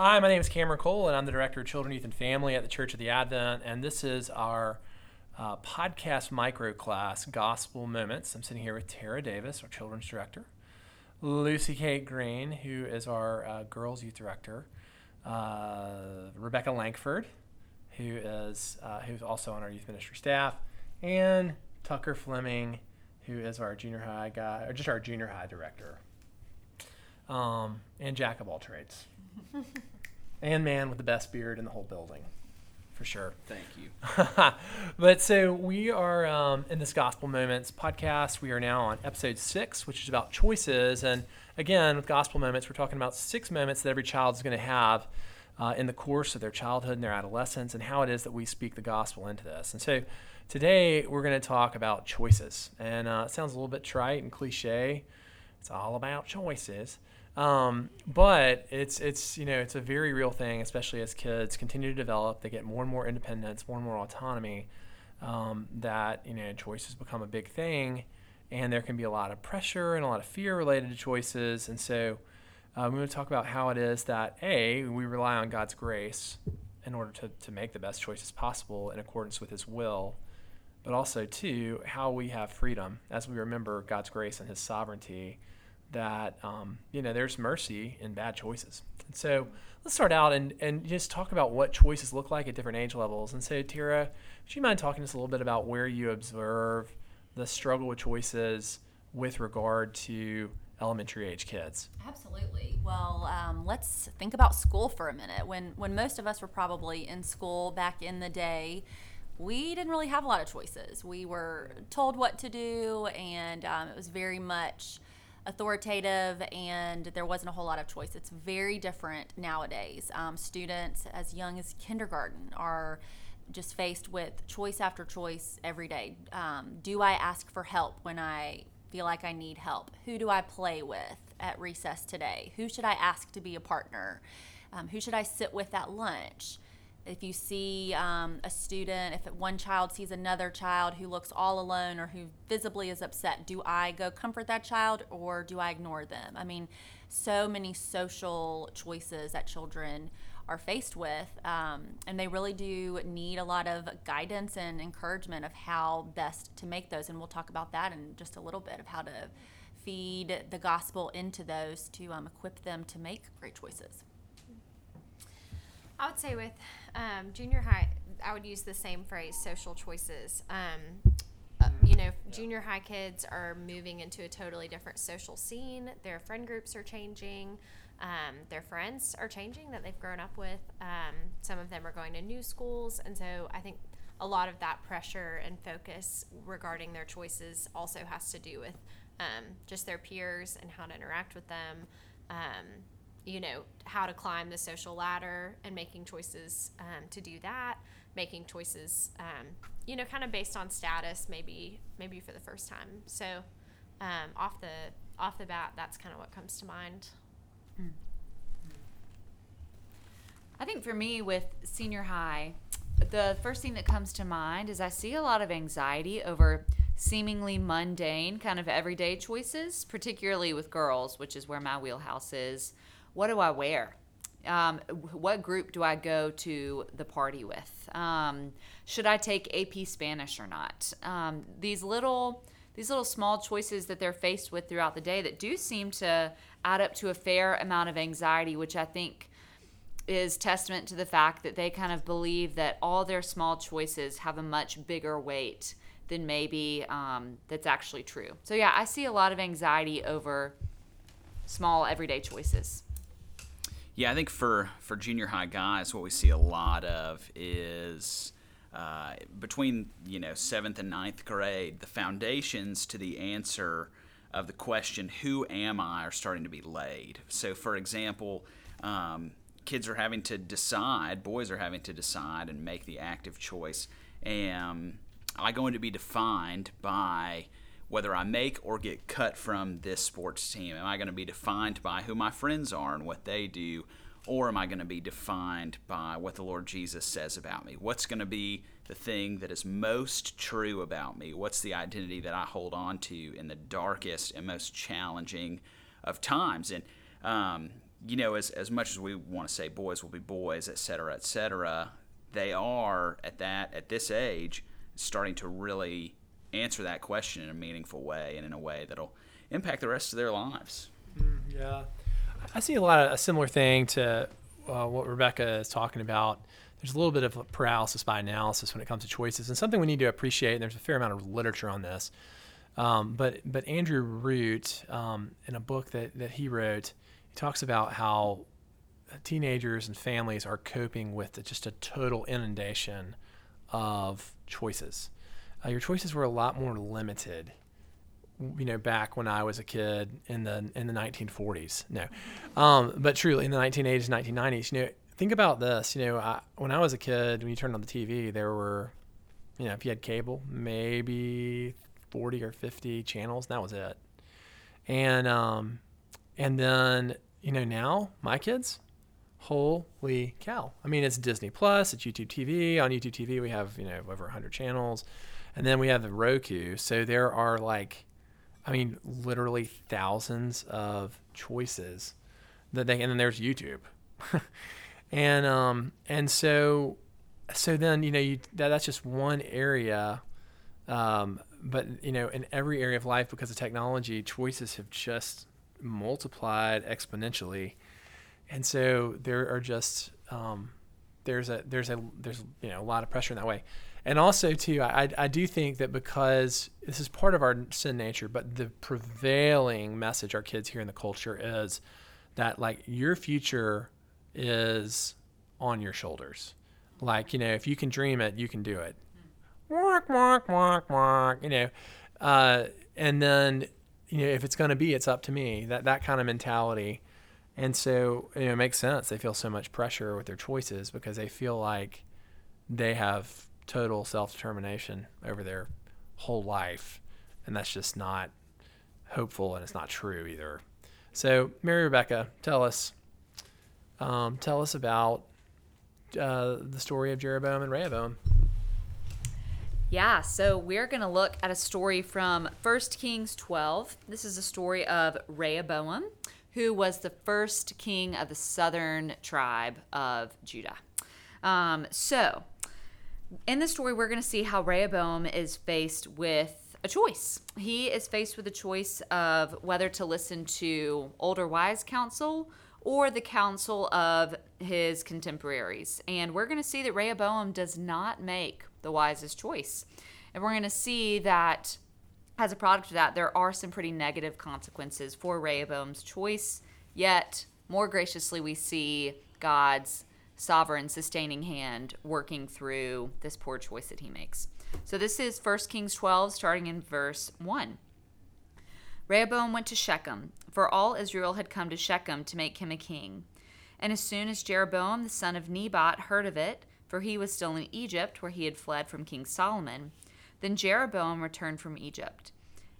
Hi, my name is Cameron Cole, and I'm the Director of Children, Youth, and Family at the Church of the Advent. And this is our uh, podcast micro class, Gospel Moments. I'm sitting here with Tara Davis, our Children's Director, Lucy Kate Green, who is our uh, Girls Youth Director, uh, Rebecca Lankford, who is uh, who's also on our Youth Ministry staff, and Tucker Fleming, who is our Junior High guy, or just our Junior High Director, um, and Jack of all trades and man with the best beard in the whole building, for sure. Thank you. but so we are um, in this Gospel Moments podcast. We are now on episode six, which is about choices. And again, with Gospel Moments, we're talking about six moments that every child is going to have uh, in the course of their childhood and their adolescence, and how it is that we speak the gospel into this. And so today we're going to talk about choices. And uh, it sounds a little bit trite and cliche. It's all about choices. Um, but it's it's you know it's a very real thing, especially as kids continue to develop. They get more and more independence, more and more autonomy. Um, that you know choices become a big thing, and there can be a lot of pressure and a lot of fear related to choices. And so um, we want to talk about how it is that a we rely on God's grace in order to to make the best choices possible in accordance with His will, but also two how we have freedom as we remember God's grace and His sovereignty that um, you know there's mercy in bad choices. And so let's start out and, and just talk about what choices look like at different age levels. And so Tara, would you mind talking to us a little bit about where you observe the struggle with choices with regard to elementary age kids? Absolutely. Well, um, let's think about school for a minute. When when most of us were probably in school back in the day, we didn't really have a lot of choices. We were told what to do, and um, it was very much authoritative and there wasn't a whole lot of choice. It's very different nowadays. Um, students as young as kindergarten are just faced with choice after choice every day. Um, do I ask for help when I feel like I need help? Who do I play with at recess today? Who should I ask to be a partner? Um, who should I sit with at lunch? If you see um, a student, if one child sees another child who looks all alone or who visibly is upset, do I go comfort that child or do I ignore them? I mean, so many social choices that children are faced with, um, and they really do need a lot of guidance and encouragement of how best to make those. And we'll talk about that in just a little bit of how to feed the gospel into those to um, equip them to make great choices. I would say with um, junior high, I would use the same phrase, social choices. Um, uh, you know, junior high kids are moving into a totally different social scene. Their friend groups are changing. Um, their friends are changing that they've grown up with. Um, some of them are going to new schools. And so I think a lot of that pressure and focus regarding their choices also has to do with um, just their peers and how to interact with them. You know how to climb the social ladder and making choices um, to do that making choices um, you know kind of based on status maybe maybe for the first time. So um, off the off the bat that's kind of what comes to mind. Mm. i think for me with senior high the first thing that comes to mind is i see a lot of anxiety over seemingly mundane kind of everyday choices particularly with girls which is where my wheelhouse is what do I wear? Um, what group do I go to the party with? Um, should I take AP Spanish or not? Um, these little these little small choices that they're faced with throughout the day that do seem to add up to a fair amount of anxiety, which I think is testament to the fact that they kind of believe that all their small choices have a much bigger weight than maybe um, that's actually true. So yeah, I see a lot of anxiety over small everyday choices. Yeah, I think for for junior high guys, what we see a lot of is uh, between you know seventh and ninth grade, the foundations to the answer of the question "Who am I?" are starting to be laid. So, for example. Um, kids are having to decide, boys are having to decide and make the active choice. Am I going to be defined by whether I make or get cut from this sports team? Am I going to be defined by who my friends are and what they do? Or am I going to be defined by what the Lord Jesus says about me? What's going to be the thing that is most true about me? What's the identity that I hold on to in the darkest and most challenging of times? And um, you know, as, as much as we want to say boys will be boys, et cetera, et cetera, they are at that at this age starting to really answer that question in a meaningful way and in a way that'll impact the rest of their lives. Yeah, I see a lot of a similar thing to uh, what Rebecca is talking about. There's a little bit of paralysis by analysis when it comes to choices, and something we need to appreciate. And there's a fair amount of literature on this. Um, but but Andrew Root, um, in a book that, that he wrote, he talks about how teenagers and families are coping with just a total inundation of choices. Uh, your choices were a lot more limited you know back when I was a kid in the in the 1940s. No, um, but truly in the 1980s, 1990s. You know, think about this. You know, I, when I was a kid, when you turned on the TV, there were, you know, if you had cable, maybe 40 or 50 channels. And that was it. And um, and then you know now my kids, holy cow! I mean, it's Disney Plus, it's YouTube TV. On YouTube TV, we have you know over 100 channels, and then we have the Roku. So there are like I mean, literally thousands of choices that they, and then there's YouTube, and um, and so, so then you know you that, that's just one area, um, but you know in every area of life because of technology, choices have just multiplied exponentially, and so there are just um, there's a there's a there's you know a lot of pressure in that way and also too I, I do think that because this is part of our sin nature but the prevailing message our kids hear in the culture is that like your future is on your shoulders. Like you know if you can dream it you can do it. Walk walk walk walk you know uh, and then you know if it's going to be it's up to me. That that kind of mentality. And so you know, it makes sense. They feel so much pressure with their choices because they feel like they have total self determination over their whole life. And that's just not hopeful and it's not true either. So, Mary Rebecca, tell us, um, tell us about uh, the story of Jeroboam and Rehoboam. Yeah, so we're going to look at a story from 1 Kings 12. This is a story of Rehoboam, who was the first king of the southern tribe of Judah. Um, so, in the story, we're going to see how Rehoboam is faced with a choice. He is faced with a choice of whether to listen to older wise counsel or the counsel of his contemporaries. And we're going to see that Rehoboam does not make the wisest choice. And we're going to see that as a product of that, there are some pretty negative consequences for Rehoboam's choice. Yet, more graciously, we see God's sovereign, sustaining hand working through this poor choice that he makes. So this is 1 Kings 12, starting in verse 1. Rehoboam went to Shechem, for all Israel had come to Shechem to make him a king. And as soon as Jeroboam the son of Nebat heard of it, for he was still in Egypt, where he had fled from King Solomon, then Jeroboam returned from Egypt.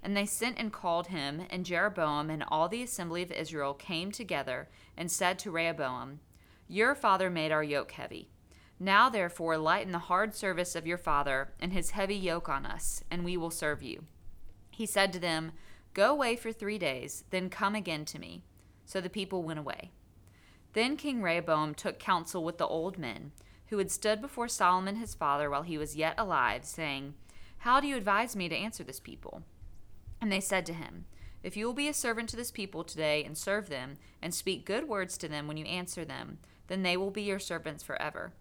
And they sent and called him, and Jeroboam and all the assembly of Israel came together and said to Rehoboam, your father made our yoke heavy. Now, therefore, lighten the hard service of your father and his heavy yoke on us, and we will serve you. He said to them, Go away for three days, then come again to me. So the people went away. Then King Rehoboam took counsel with the old men, who had stood before Solomon his father while he was yet alive, saying, How do you advise me to answer this people? And they said to him, If you will be a servant to this people today and serve them, and speak good words to them when you answer them, then they will be your servants forever.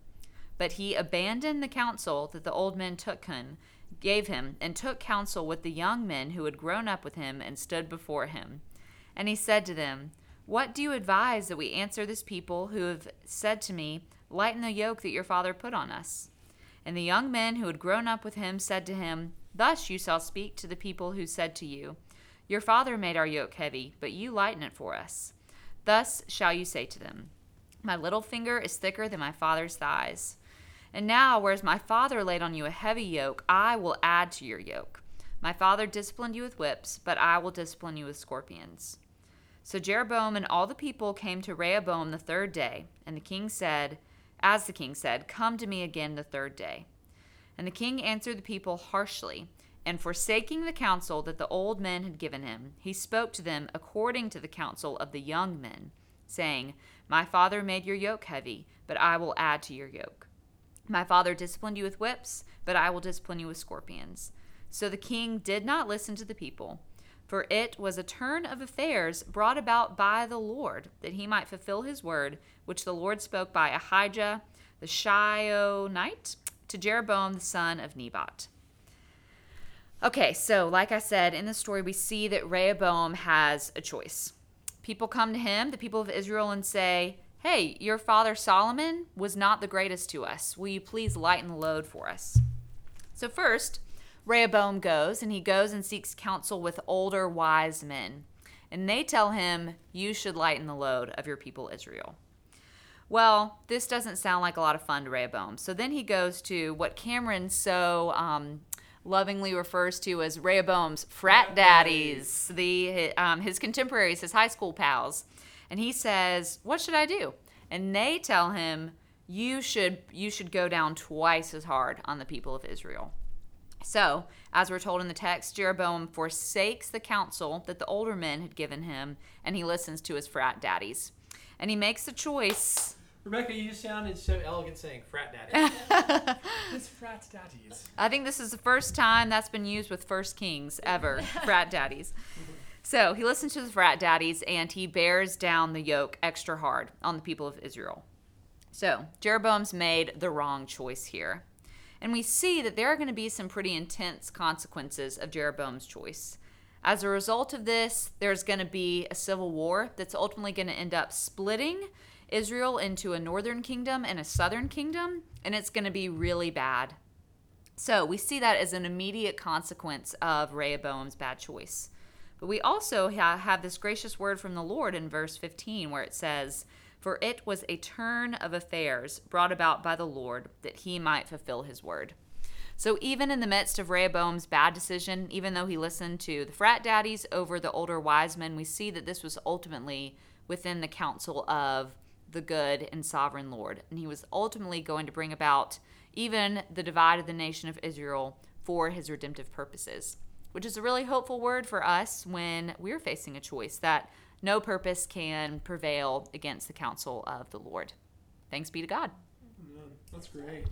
But he abandoned the counsel that the old men took him, gave him, and took counsel with the young men who had grown up with him and stood before him. And he said to them, What do you advise that we answer this people who have said to me, Lighten the yoke that your father put on us? And the young men who had grown up with him said to him, Thus you shall speak to the people who said to you, Your father made our yoke heavy, but you lighten it for us. Thus shall you say to them, my little finger is thicker than my father's thighs. And now, whereas my father laid on you a heavy yoke, I will add to your yoke. My father disciplined you with whips, but I will discipline you with scorpions. So Jeroboam and all the people came to Rehoboam the third day, and the king said, As the king said, Come to me again the third day. And the king answered the people harshly, and forsaking the counsel that the old men had given him, he spoke to them according to the counsel of the young men saying, My father made your yoke heavy, but I will add to your yoke. My father disciplined you with whips, but I will discipline you with scorpions. So the king did not listen to the people, for it was a turn of affairs brought about by the Lord, that he might fulfill his word, which the Lord spoke by Ahijah the Shilonite to Jeroboam the son of Nebat. Okay, so like I said, in the story, we see that Rehoboam has a choice. People come to him, the people of Israel, and say, Hey, your father Solomon was not the greatest to us. Will you please lighten the load for us? So, first, Rehoboam goes and he goes and seeks counsel with older wise men. And they tell him, You should lighten the load of your people Israel. Well, this doesn't sound like a lot of fun to Rehoboam. So then he goes to what Cameron so um, lovingly refers to as Rehoboam's frat daddies, the um, his contemporaries, his high school pals, and he says, "What should I do?" And they tell him, "You should you should go down twice as hard on the people of Israel." So, as we're told in the text, Jeroboam forsakes the counsel that the older men had given him, and he listens to his frat daddies. And he makes the choice. Rebecca, you sounded so elegant saying frat daddy. it's frat daddies. I think this is the first time that's been used with First Kings ever, frat daddies. So he listens to the frat daddies and he bears down the yoke extra hard on the people of Israel. So Jeroboam's made the wrong choice here. And we see that there are going to be some pretty intense consequences of Jeroboam's choice. As a result of this, there's going to be a civil war that's ultimately going to end up splitting Israel into a northern kingdom and a southern kingdom, and it's going to be really bad. So we see that as an immediate consequence of Rehoboam's bad choice. But we also ha- have this gracious word from the Lord in verse 15 where it says, For it was a turn of affairs brought about by the Lord that he might fulfill his word. So even in the midst of Rehoboam's bad decision, even though he listened to the frat daddies over the older wise men, we see that this was ultimately within the counsel of the good and sovereign Lord. And he was ultimately going to bring about even the divide of the nation of Israel for his redemptive purposes, which is a really hopeful word for us when we're facing a choice that no purpose can prevail against the counsel of the Lord. Thanks be to God. That's great.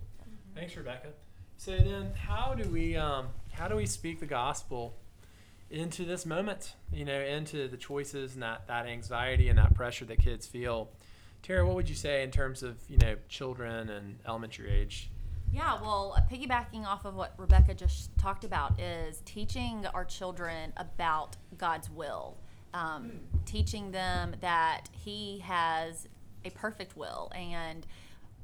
Thanks, Rebecca. So then, how do we um, how do we speak the gospel into this moment? You know, into the choices and that that anxiety and that pressure that kids feel. Tara, what would you say in terms of you know children and elementary age? Yeah, well, piggybacking off of what Rebecca just talked about is teaching our children about God's will, um, teaching them that He has a perfect will, and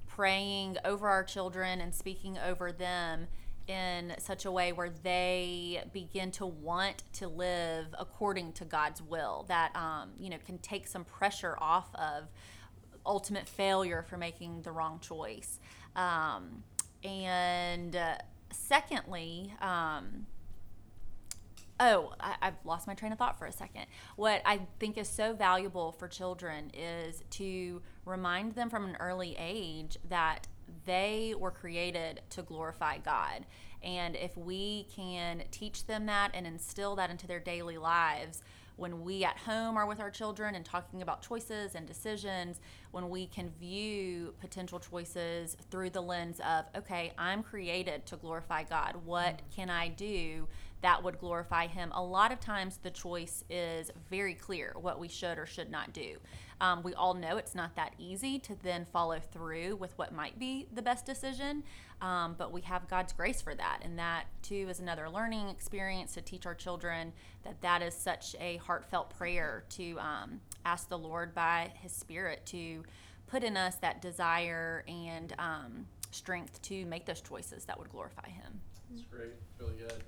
praying over our children and speaking over them in such a way where they begin to want to live according to God's will. That um, you know can take some pressure off of ultimate failure for making the wrong choice. Um, and uh, secondly, um, oh, I, I've lost my train of thought for a second. What I think is so valuable for children is to remind them from an early age that they were created to glorify God. And if we can teach them that and instill that into their daily lives, when we at home are with our children and talking about choices and decisions, when we can view potential choices through the lens of, okay, I'm created to glorify God. What mm-hmm. can I do that would glorify Him? A lot of times the choice is very clear what we should or should not do. Um, we all know it's not that easy to then follow through with what might be the best decision, um, but we have God's grace for that. And that, too, is another learning experience to teach our children that that is such a heartfelt prayer to um, ask the Lord by His Spirit to put in us that desire and um, strength to make those choices that would glorify Him. That's great. Really good.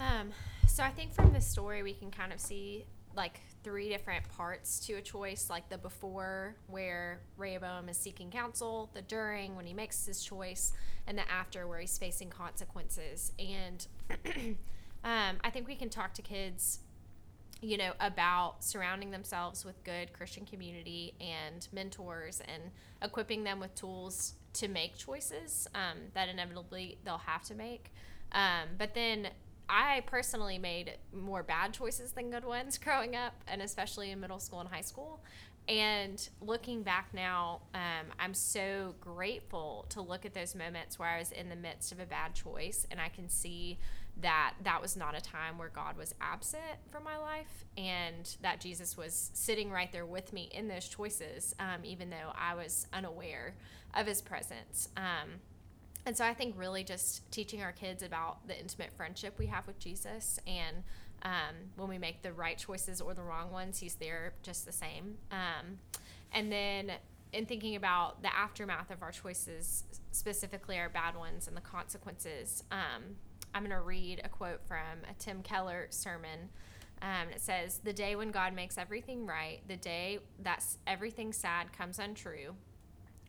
Um, so I think from this story we can kind of see like three different parts to a choice, like the before where Rehoboam is seeking counsel, the during when he makes his choice, and the after where he's facing consequences. And um, I think we can talk to kids, you know, about surrounding themselves with good Christian community and mentors and equipping them with tools to make choices um, that inevitably they'll have to make. Um, but then I personally made more bad choices than good ones growing up, and especially in middle school and high school. And looking back now, um, I'm so grateful to look at those moments where I was in the midst of a bad choice and I can see that that was not a time where God was absent from my life and that Jesus was sitting right there with me in those choices, um, even though I was unaware of his presence. Um, and so I think really just teaching our kids about the intimate friendship we have with Jesus and um, when we make the right choices or the wrong ones, he's there just the same. Um, and then in thinking about the aftermath of our choices, specifically our bad ones and the consequences, um, I'm going to read a quote from a Tim Keller sermon. Um, it says, The day when God makes everything right, the day that everything sad comes untrue,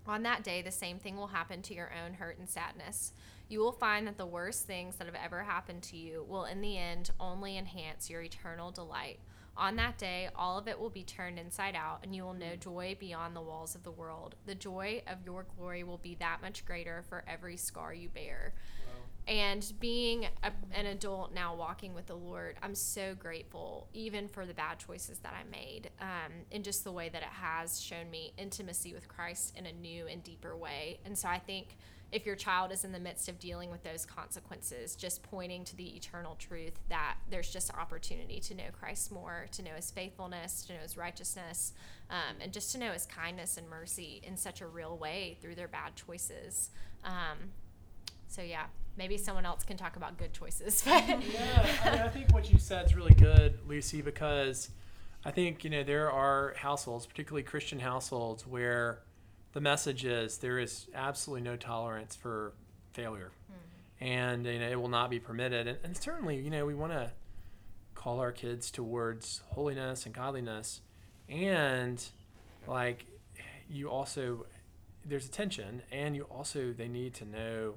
on that day, the same thing will happen to your own hurt and sadness you will find that the worst things that have ever happened to you will, in the end, only enhance your eternal delight. On that day, all of it will be turned inside out, and you will know joy beyond the walls of the world. The joy of your glory will be that much greater for every scar you bear. And being a, an adult now walking with the Lord, I'm so grateful, even for the bad choices that I made, um, in just the way that it has shown me intimacy with Christ in a new and deeper way. And so I think if your child is in the midst of dealing with those consequences, just pointing to the eternal truth that there's just opportunity to know Christ more, to know his faithfulness, to know his righteousness, um, and just to know his kindness and mercy in such a real way through their bad choices. Um, so, yeah, maybe someone else can talk about good choices. yeah, I, mean, I think what you said is really good, Lucy, because I think, you know, there are households, particularly Christian households, where the message is there is absolutely no tolerance for failure, mm-hmm. and you know it will not be permitted. And, and certainly, you know, we want to call our kids towards holiness and godliness, and like you also there's a tension, and you also they need to know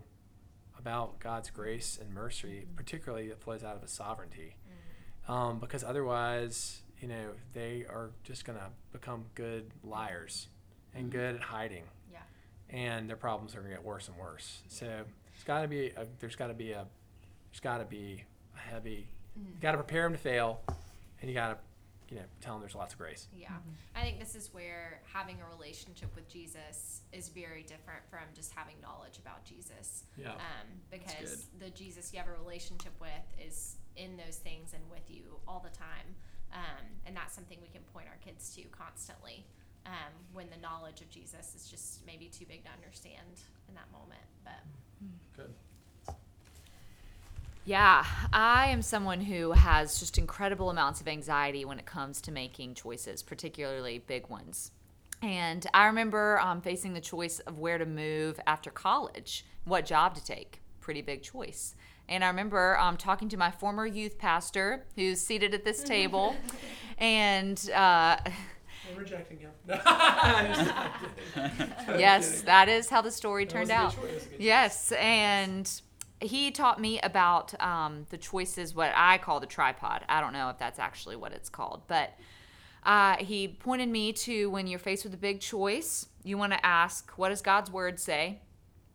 about God's grace and mercy, mm-hmm. particularly that flows out of His sovereignty, mm-hmm. um, because otherwise, you know, they are just going to become good liars and good at hiding. Yeah. And their problems are going to get worse and worse. So it's got to be a, there's got to be a there's got to be a heavy. Mm-hmm. You got to prepare them to fail, and you got to you know tell them there's lots of grace. Yeah, mm-hmm. I think this is where having a relationship with Jesus is very different from just having knowledge about Jesus. Yeah. Um, because the Jesus you have a relationship with is in those things and with you all the time. Um, and that's something we can point our kids to constantly um, when the knowledge of Jesus is just maybe too big to understand in that moment. But good. Yeah, I am someone who has just incredible amounts of anxiety when it comes to making choices, particularly big ones. And I remember um, facing the choice of where to move after college, what job to take. Pretty big choice. And I remember um, talking to my former youth pastor, who's seated at this table, and uh, I'm rejecting him. yes, that is how the story turned out. Yes, and he taught me about um, the choices, what I call the tripod. I don't know if that's actually what it's called, but uh, he pointed me to when you're faced with a big choice, you want to ask, what does God's word say?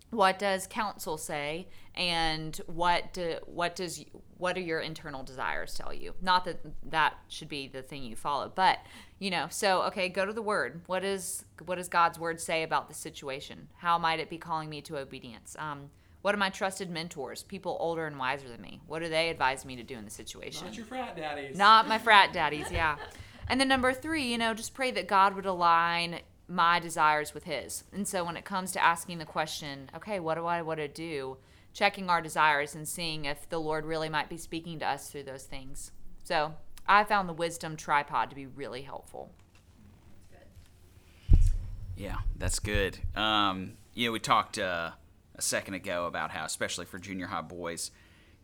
What does counsel say? And what do, what does what do your internal desires tell you? Not that that should be the thing you follow, but you know so okay go to the word what is what does god's word say about the situation how might it be calling me to obedience um, what are my trusted mentors? People older and wiser than me. What do they advise me to do in the situation? Not your frat daddies. Not my frat daddies yeah. And then number three you know just pray that god would align my desires with his. And so when it comes to asking the question okay what do i want to do? checking our desires and seeing if the lord really might be speaking to us through those things. So I found the wisdom tripod to be really helpful. Yeah, that's good. Um, you know, we talked uh, a second ago about how, especially for junior high boys,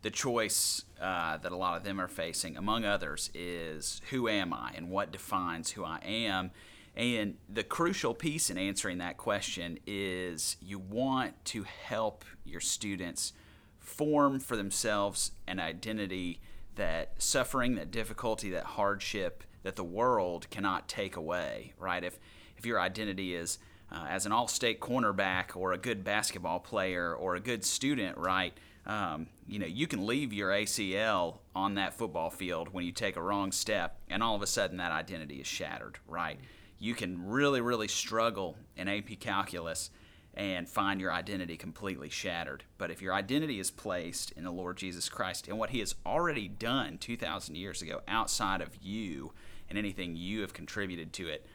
the choice uh, that a lot of them are facing, among others, is who am I and what defines who I am. And the crucial piece in answering that question is you want to help your students form for themselves an identity that suffering, that difficulty, that hardship that the world cannot take away, right? If if your identity is uh, as an all-state cornerback or a good basketball player or a good student, right? Um, you know, you can leave your ACL on that football field when you take a wrong step, and all of a sudden that identity is shattered, right? You can really, really struggle in AP calculus and find your identity completely shattered. But if your identity is placed in the Lord Jesus Christ and what He has already done 2,000 years ago outside of you and anything you have contributed to it,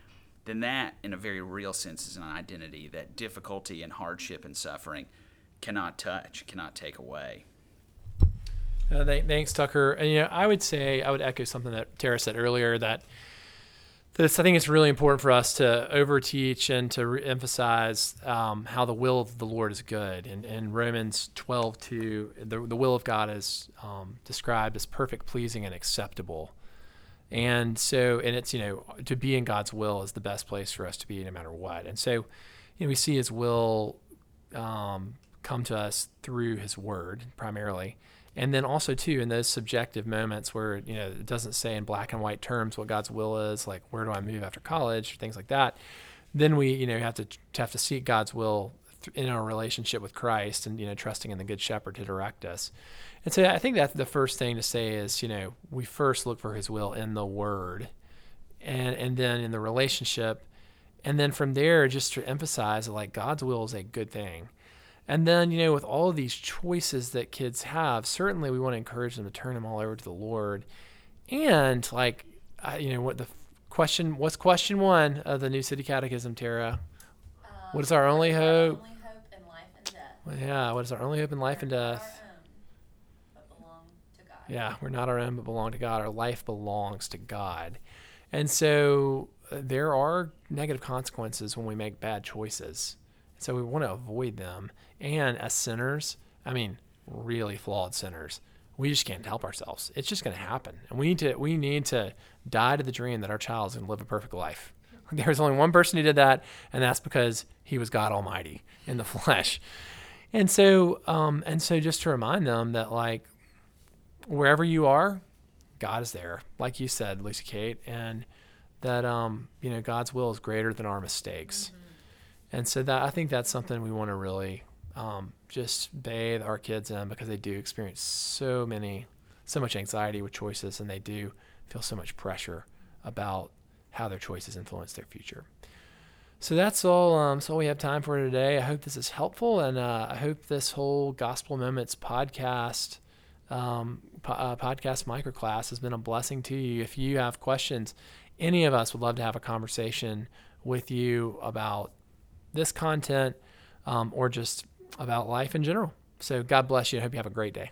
then that, in a very real sense, is an identity that difficulty and hardship and suffering cannot touch, cannot take away. Uh, th- thanks, Tucker. And you know, I would say I would echo something that Tara said earlier that this I think it's really important for us to overteach and to re- emphasize um, how the will of the Lord is good. And in Romans 12, 2, the, the will of God is um, described as perfect, pleasing, and acceptable. And so, and it's, you know, to be in God's will is the best place for us to be no matter what. And so, you know, we see his will um, come to us through his word primarily and then also too in those subjective moments where you know it doesn't say in black and white terms what god's will is like where do i move after college things like that then we you know have to have to seek god's will in our relationship with christ and you know trusting in the good shepherd to direct us and so i think that the first thing to say is you know we first look for his will in the word and and then in the relationship and then from there just to emphasize that like god's will is a good thing and then, you know, with all of these choices that kids have, certainly we want to encourage them to turn them all over to the Lord. And like, uh, you know, what the question? What's question one of the New City Catechism, Tara? Um, What is our only hope? Only hope in life and death. Well, yeah, what is our only hope in life and death? our own, but belong to God. Yeah, we're not our own, but belong to God. Our life belongs to God. And so uh, there are negative consequences when we make bad choices. So we want to avoid them. And as sinners, I mean, really flawed sinners, we just can't help ourselves. It's just going to happen. And we need to we need to die to the dream that our child is going to live a perfect life. There's only one person who did that, and that's because he was God Almighty in the flesh. And so, um, and so, just to remind them that, like, wherever you are, God is there, like you said, Lucy Kate, and that um, you know God's will is greater than our mistakes. And so that I think that's something we want to really um, just bathe our kids in because they do experience so many, so much anxiety with choices, and they do feel so much pressure about how their choices influence their future. So that's all. Um, that's all we have time for today. I hope this is helpful, and uh, I hope this whole Gospel Moments podcast um, po- uh, podcast microclass has been a blessing to you. If you have questions, any of us would love to have a conversation with you about this content um, or just about life in general. So God bless you. I hope you have a great day.